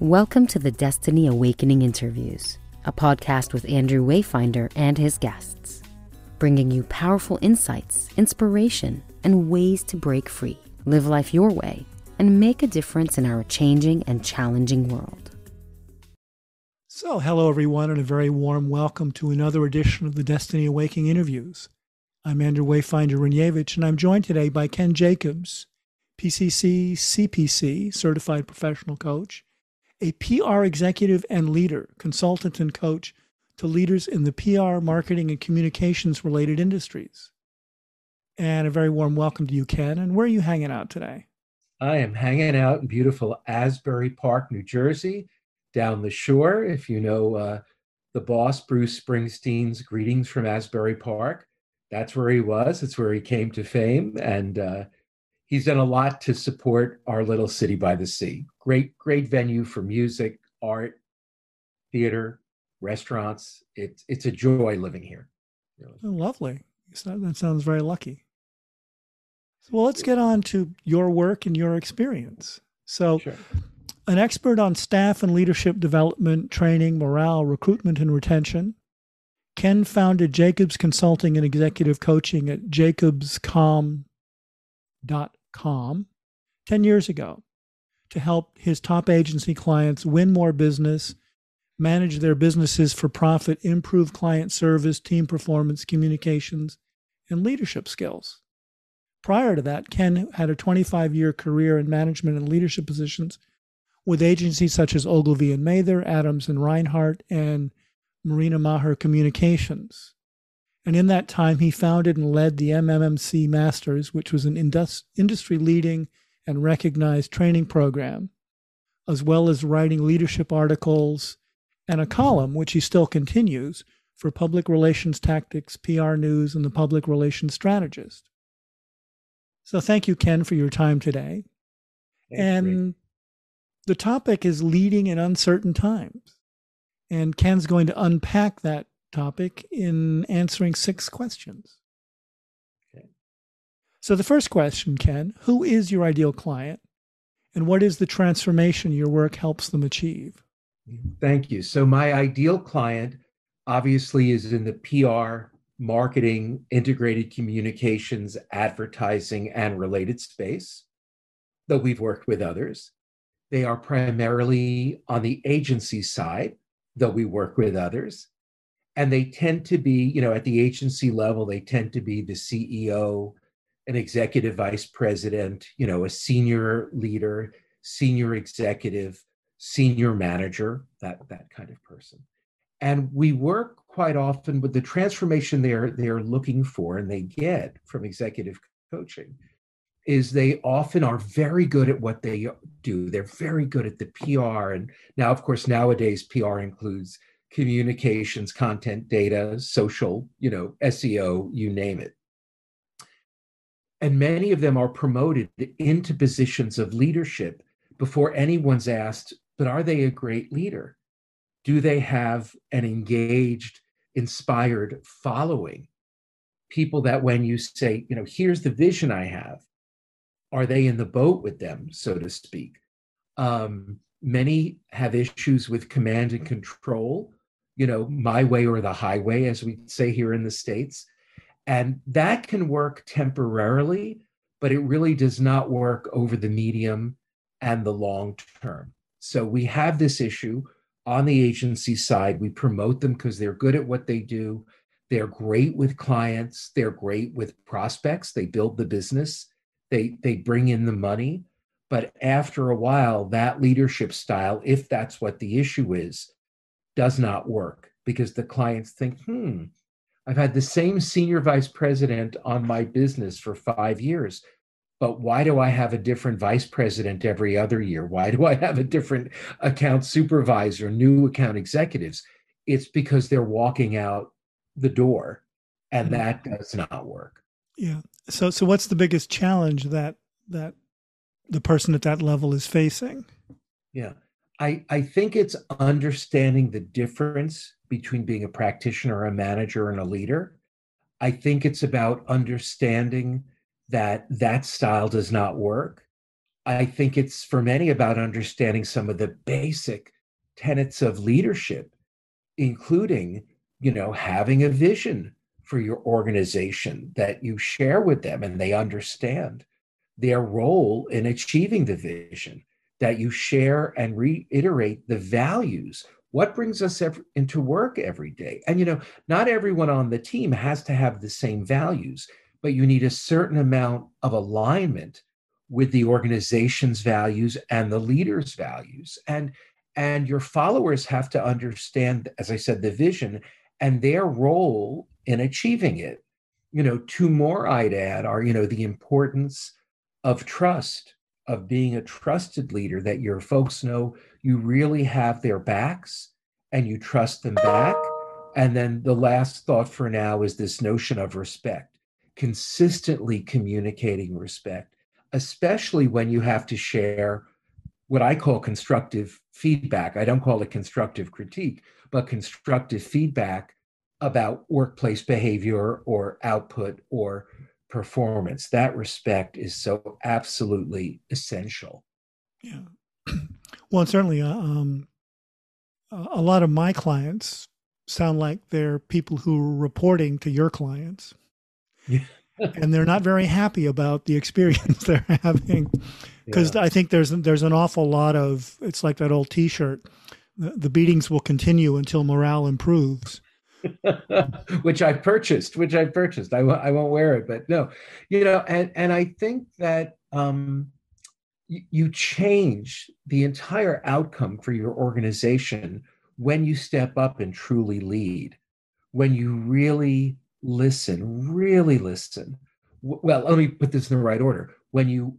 Welcome to the Destiny Awakening Interviews, a podcast with Andrew Wayfinder and his guests, bringing you powerful insights, inspiration, and ways to break free, live life your way, and make a difference in our changing and challenging world. So, hello everyone, and a very warm welcome to another edition of the Destiny Awakening Interviews. I'm Andrew Wayfinder Runievich, and I'm joined today by Ken Jacobs, PCC CPC, Certified Professional Coach, a PR executive and leader, consultant and coach to leaders in the PR, marketing, and communications related industries. And a very warm welcome to you, Ken. And where are you hanging out today? I am hanging out in beautiful Asbury Park, New Jersey, down the shore. If you know uh, the boss, Bruce Springsteen's Greetings from Asbury Park, that's where he was. It's where he came to fame. And uh, he's done a lot to support our little city by the sea. Great, great venue for music, art, theater, restaurants. It's it's a joy living here. Really. Oh, lovely. That sounds very lucky. So, well, let's get on to your work and your experience. So, sure. an expert on staff and leadership development, training, morale, recruitment, and retention. Ken founded Jacobs Consulting and Executive Coaching at jacobscomm.com 10 years ago to help his top agency clients win more business, manage their businesses for profit, improve client service, team performance, communications, and leadership skills. Prior to that, Ken had a 25 year career in management and leadership positions with agencies such as Ogilvy and Mather, Adams and Reinhardt, and Marina Maher Communications. And in that time, he founded and led the MMMC Masters, which was an industry leading and recognized training program, as well as writing leadership articles and a column, which he still continues, for public relations tactics, PR news, and the public relations strategist. So thank you, Ken, for your time today. Thanks, Andrew. the topic is leading in uncertain times. And Ken's going to unpack that topic in answering six questions. So, the first question, Ken who is your ideal client and what is the transformation your work helps them achieve? Thank you. So, my ideal client obviously is in the PR, marketing, integrated communications, advertising, and related space, though we've worked with others. They are primarily on the agency side, though we work with others and they tend to be you know at the agency level they tend to be the ceo an executive vice president you know a senior leader senior executive senior manager that that kind of person. And we work quite often with the transformation they're they're looking for and they get from executive coaching is they often are very good at what they do. They're very good at the pr and now of course nowadays pr includes communications, content, data, social, you know, SEO, you name it. And many of them are promoted into positions of leadership before anyone's asked, but are they a great leader? Do they have an engaged, inspired following? People that when you say, you know, here's the vision I have, are they in the boat with them, so to speak? Um, many have issues with command and control you know, my way or the highway, as we say here in the States. And that can work temporarily, but it really does not work over the medium and the long term. So we have this issue on the agency side. We promote them because they're good at what they do. They're great with clients. They're great with prospects. They build the business. They they bring in the money. But after a while, that leadership style, if that's what the issue is, does not work because the clients think, hmm, I've had the same senior vice president on my business for five years, but why do I have a different vice president every other year? Why do I have a different account supervisor, new account executives? It's because they're walking out the door and mm-hmm. that does not work. Yeah. So so what's the biggest challenge that that the person at that level is facing? Yeah. I, I think it's understanding the difference between being a practitioner, a manager, and a leader. I think it's about understanding that that style does not work. I think it's for many about understanding some of the basic tenets of leadership, including, you know, having a vision for your organization that you share with them and they understand their role in achieving the vision, that you share and reiterate the values. What brings us into work every day? And, you know, not everyone on the team has to have the same values, but you need a certain amount of alignment with the organization's values and the leader's values. And and your followers have to understand, as I said, the vision and their role in achieving it. You know, two more I'd add are, you know, the importance of trust, of being a trusted leader, that your folks know you really have their backs and you trust them back. And then the last thought for now is this notion of respect, consistently communicating respect, especially when you have to share what I call constructive feedback. I don't call it constructive critique, but constructive feedback about workplace behavior or output or performance. That respect is so absolutely essential. Yeah. Well, certainly, uh, um, a lot of my clients sound like they're people who are reporting to your clients. Yeah. and they're not very happy about the experience they're having because yeah. I think there's there's an awful lot of it's like that old T-shirt. The, the beatings will continue until morale improves. which I purchased, which I purchased. I w- I won't wear it, but no, you know, and and I think that um, you change the entire outcome for your organization when you step up and truly lead, when you really listen, really listen. Well, let me put this in the right order. When you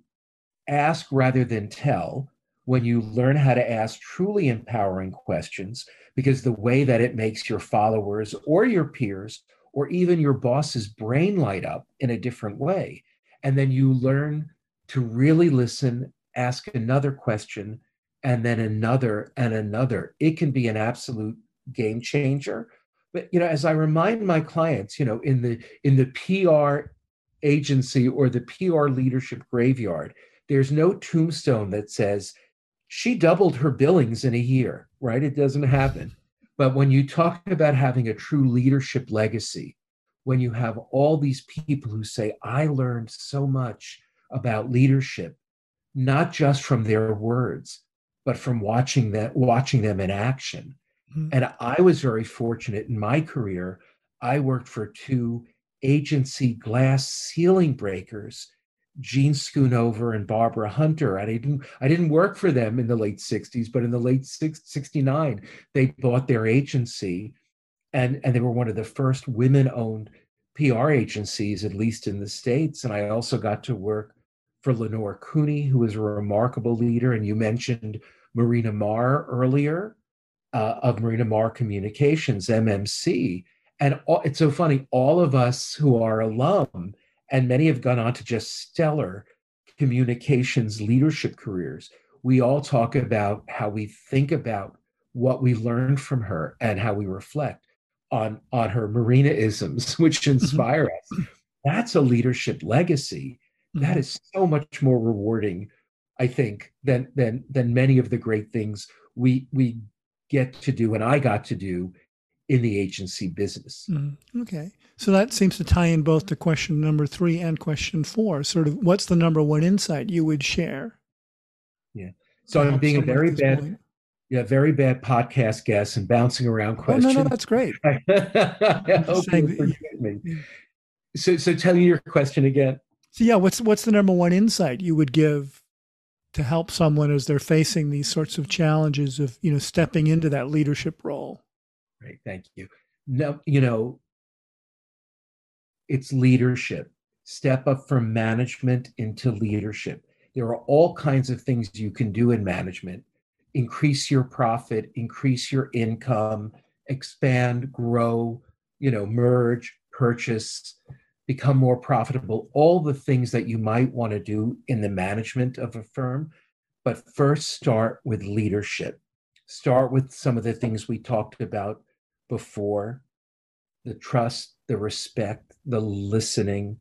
ask rather than tell, when you learn how to ask truly empowering questions, because the way that it makes your followers or your peers or even your boss's brain light up in a different way. And then you learn to really listen, ask another question, and then another and another. It can be an absolute game changer. But you know, as I remind my clients, you know, in the in the PR agency or the PR leadership graveyard, there's no tombstone that says she doubled her billings in a year, right? It doesn't happen. But when you talk about having a true leadership legacy, when you have all these people who say, I learned so much about leadership, not just from their words, but from watching that watching them in action. Mm-hmm. And I was very fortunate in my career. I worked for two agency glass ceiling breakers Jean Schoonover and Barbara Hunter. I didn't I didn't work for them in the late 60s, but in the late 69, they bought their agency and, and they were one of the first women-owned PR agencies, at least in the States. And I also got to work for Lenore Cooney, who was a remarkable leader. And you mentioned Marina Maher earlier uh, of Marina Maher Communications, MMC. And all, it's so funny, all of us who are alum and many have gone on to just stellar communications leadership careers. We all talk about how we think about what we learned from her and how we reflect on on her marina isms, which mm-hmm. inspire us. That's a leadership legacy. That mm-hmm. is so much more rewarding, I think, than than than many of the great things we we get to do and I got to do in the agency business. Mm, okay. So that seems to tie in both to question number three and question four. Sort of what's the number one insight you would share? Yeah. So I'm being a very bad, point? yeah, very bad podcast guest and bouncing around questions. Oh, no, no, that's great. I hope you forgive me. So, so tell me your question again. So yeah, what's what's the number one insight you would give to help someone as they're facing these sorts of challenges of you know stepping into that leadership role? Great, thank you. No, you know, it's leadership. Step up from management into leadership. There are all kinds of things you can do in management. Increase your profit, increase your income, expand, grow, you know, merge, purchase, become more profitable, all the things that you might want to do in the management of a firm. But first, start with leadership. Start with some of the things we talked about before the trust, the respect, the listening,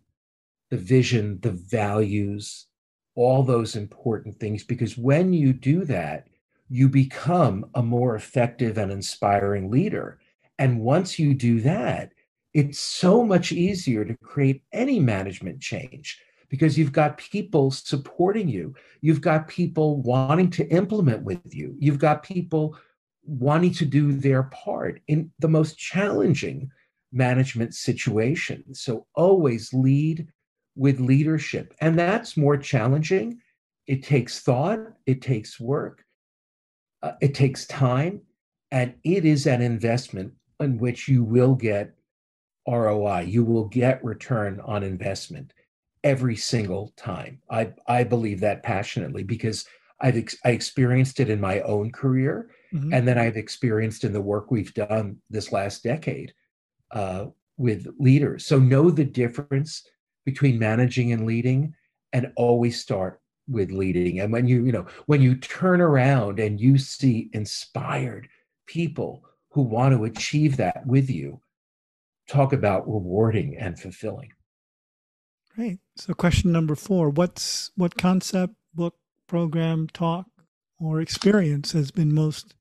the vision, the values, all those important things because when you do that, you become a more effective and inspiring leader. And once you do that, it's so much easier to create any management change because you've got people supporting you. You've got people wanting to implement with you. You've got people wanting to do their part in the most challenging management situations. So always lead with leadership. And that's more challenging. It takes thought, it takes work, uh, it takes time, and it is an investment in which you will get ROI. You will get return on investment every single time. I, I believe that passionately because I've ex- I experienced it in my own career, mm-hmm. and then I've experienced in the work we've done this last decade uh, with leaders. So know the difference between managing and leading and always start with leading and when you you know when you turn around and you see inspired people who want to achieve that with you talk about rewarding and fulfilling great so question number four what's what concept book program talk or experience has been most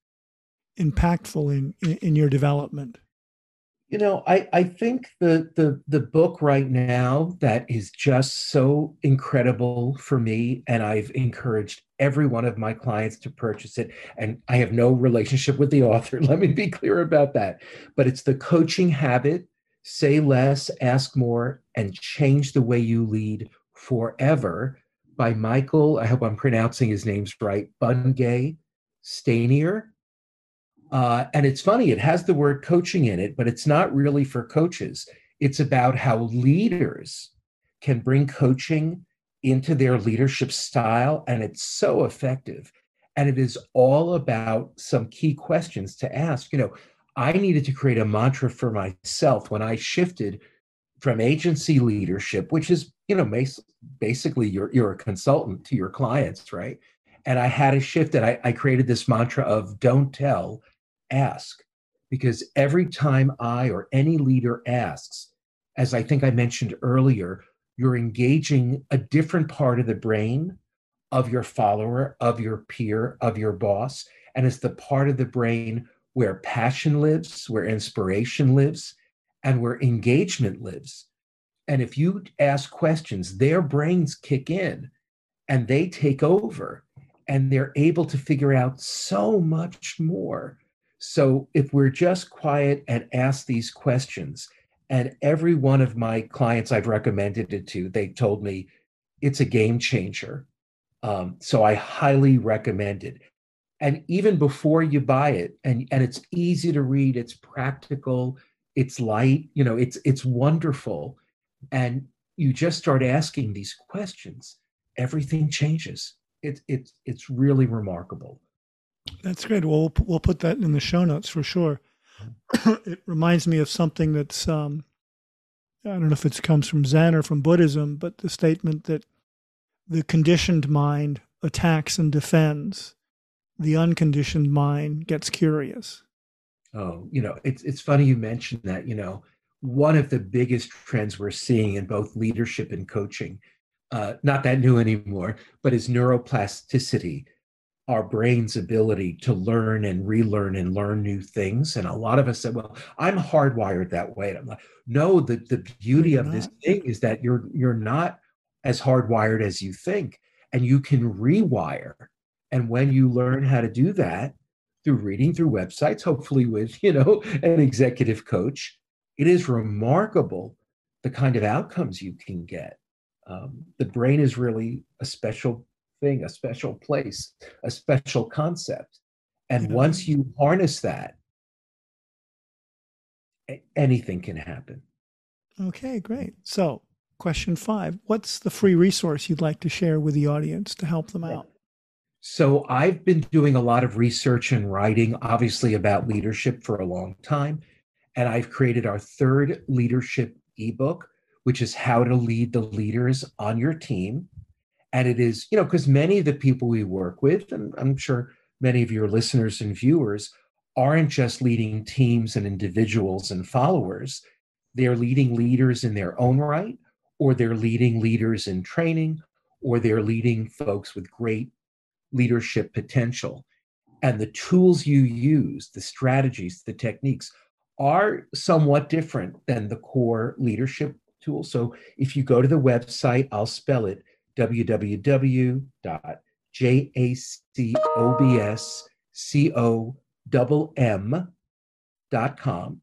impactful in in, in your development you know, I, I think the, the the book right now that is just so incredible for me, and I've encouraged every one of my clients to purchase it. And I have no relationship with the author. Let me be clear about that. But it's the coaching habit: say less, ask more, and change the way you lead forever. By Michael, I hope I'm pronouncing his names right, Bungay Stanier uh, and it's funny, it has the word coaching in it, but it's not really for coaches. It's about how leaders can bring coaching into their leadership style, and it's so effective. And it is all about some key questions to ask. You know, I needed to create a mantra for myself when I shifted from agency leadership, which is, you know, basically you're, you're a consultant to your clients, right? And I had to shift it. I, I created this mantra of don't tell, ask because every time I or any leader asks, as I think I mentioned earlier, you're engaging a different part of the brain of your follower, of your peer, of your boss. And it's the part of the brain where passion lives, where inspiration lives, and where engagement lives. And if you ask questions, their brains kick in and they take over and they're able to figure out so much more so if we're just quiet and ask these questions, and every one of my clients I've recommended it to, they told me it's a game changer. Um, so I highly recommend it. And even before you buy it, and, and it's easy to read, it's practical, it's light, you know, it's it's wonderful. And you just start asking these questions, everything changes. It's it's it's really remarkable. That's great. Well, we'll put that in the show notes for sure. it reminds me of something that's um, I don't know if it comes from Zen or from Buddhism, but the statement that the conditioned mind attacks and defends, the unconditioned mind gets curious. Oh, you know, it's it's funny you mentioned that. You know, one of the biggest trends we're seeing in both leadership and coaching, uh, not that new anymore, but is neuroplasticity our brain's ability to learn and relearn and learn new things. And a lot of us said, well, I'm hardwired that way. And I'm like, no, the, the beauty of this thing is that you're you're not as hardwired as you think. And you can rewire. And when you learn how to do that through reading through websites, hopefully with, you know, an executive coach, it is remarkable the kind of outcomes you can get. Um, the brain is really a special thing, a special place, a special concept. And once you harness that, anything can happen. Okay, great. So, question five What's the free resource you'd like to share with the audience to help them out? So, I've been doing a lot of research and writing, obviously, about leadership for a long time. And I've created our third leadership ebook, which is how to lead the leaders on your team. And it is, you know, because many of the people we work with, and I'm sure many of your listeners and viewers aren't just leading teams and individuals and followers, they're leading leaders in their own right, or they're leading leaders in training, or they're leading folks with great leadership potential. And the tools you use, the strategies, the techniques are somewhat different than the core leadership tools. So if you go to the website, I'll spell it www.jacobscomm.com,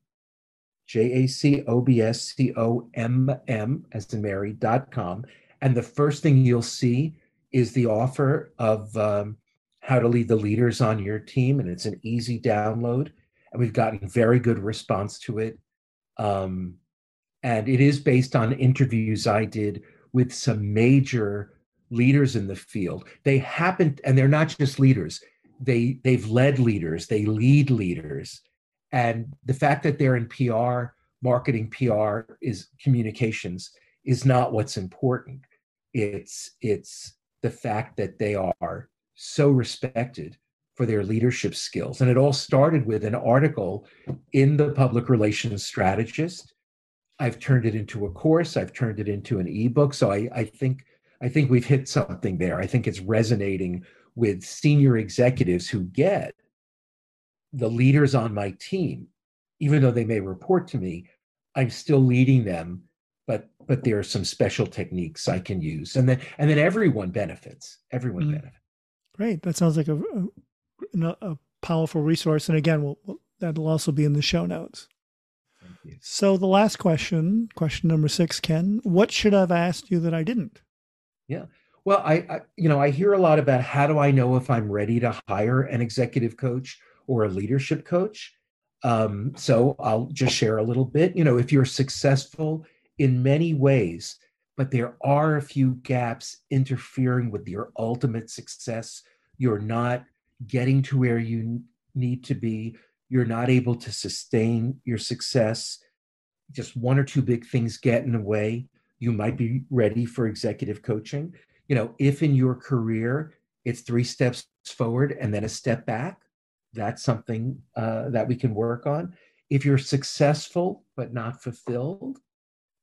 J-A-C-O-B-S-C-O-M-M as in Mary, dot com. And the first thing you'll see is the offer of um, how to lead the leaders on your team. And it's an easy download. And we've gotten very good response to it. Um, and it is based on interviews I did with some major leaders in the field. They happen, and they're not just leaders. They they've led leaders. They lead leaders, and the fact that they're in PR, marketing, PR is communications is not what's important. It's it's the fact that they are so respected for their leadership skills. And it all started with an article in the Public Relations Strategist I've turned it into a course. I've turned it into an ebook. So I, I think I think we've hit something there. I think it's resonating with senior executives who get the leaders on my team, even though they may report to me, I'm still leading them, but but there are some special techniques I can use, and then and then everyone benefits. Everyone mm benefits. Great. That sounds like a, a, a powerful resource. And again, we'll, we'll, that'll also be in the show notes. So the last question, question number six, Ken, what should I have asked you that I didn't? Yeah. Well, I, I, you know, I hear a lot about how do I know if I'm ready to hire an executive coach or a leadership coach. Um, so I'll just share a little bit. You know, if you're successful in many ways, but there are a few gaps interfering with your ultimate success, you're not getting to where you need to be you're not able to sustain your success, just one or two big things get in the way, you might be ready for executive coaching. You know, if in your career it's three steps forward and then a step back, that's something uh, that we can work on. If you're successful but not fulfilled,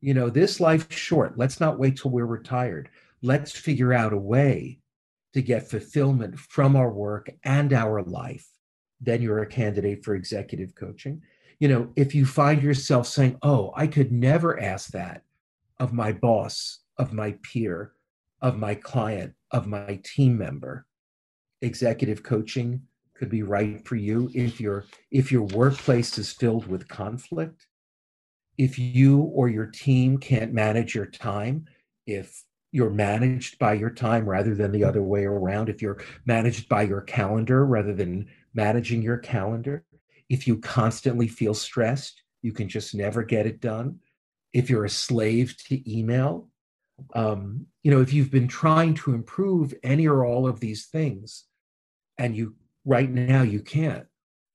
you know, this life's short. Let's not wait till we're retired. Let's figure out a way to get fulfillment from our work and our life then you're a candidate for executive coaching. You know, if you find yourself saying, oh, I could never ask that of my boss, of my peer, of my client, of my team member, executive coaching could be right for you if your if your workplace is filled with conflict if you or your team can't manage your time if you're managed by your time rather than the other way around if you're managed by your calendar rather than managing your calendar. If you constantly feel stressed, you can just never get it done. If you're a slave to email, um, you know, if you've been trying to improve any or all of these things and you right now you can't,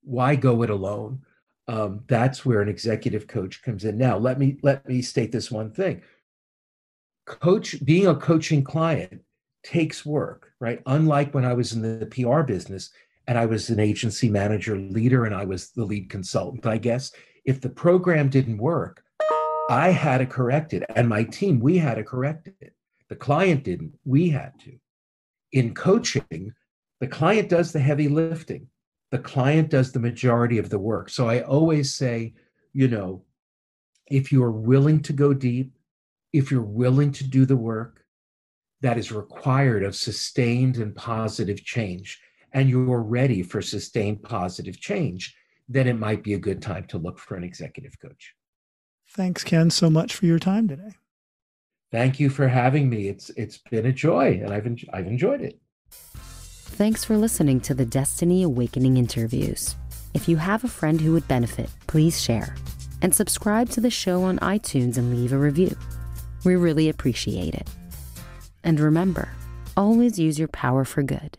why go it alone? Um, that's where an executive coach comes in. Now, let me let me state this one thing. Coach, being a coaching client takes work, right? Unlike when I was in the PR business, and I was an agency manager leader and I was the lead consultant, I guess. If the program didn't work, I had to correct it. And my team, we had to correct it. The client didn't, we had to. In coaching, the client does the heavy lifting, the client does the majority of the work. So I always say, you know, if you are willing to go deep, if you're willing to do the work that is required of sustained and positive change, and you're ready for sustained positive change, then it might be a good time to look for an executive coach. Thanks, Ken, so much for your time today. Thank you for having me. It's it's been a joy, and I've en- I've enjoyed it. Thanks for listening to the Destiny Awakening interviews. If you have a friend who would benefit, please share and subscribe to the show on iTunes and leave a review. We really appreciate it. And remember, always use your power for good.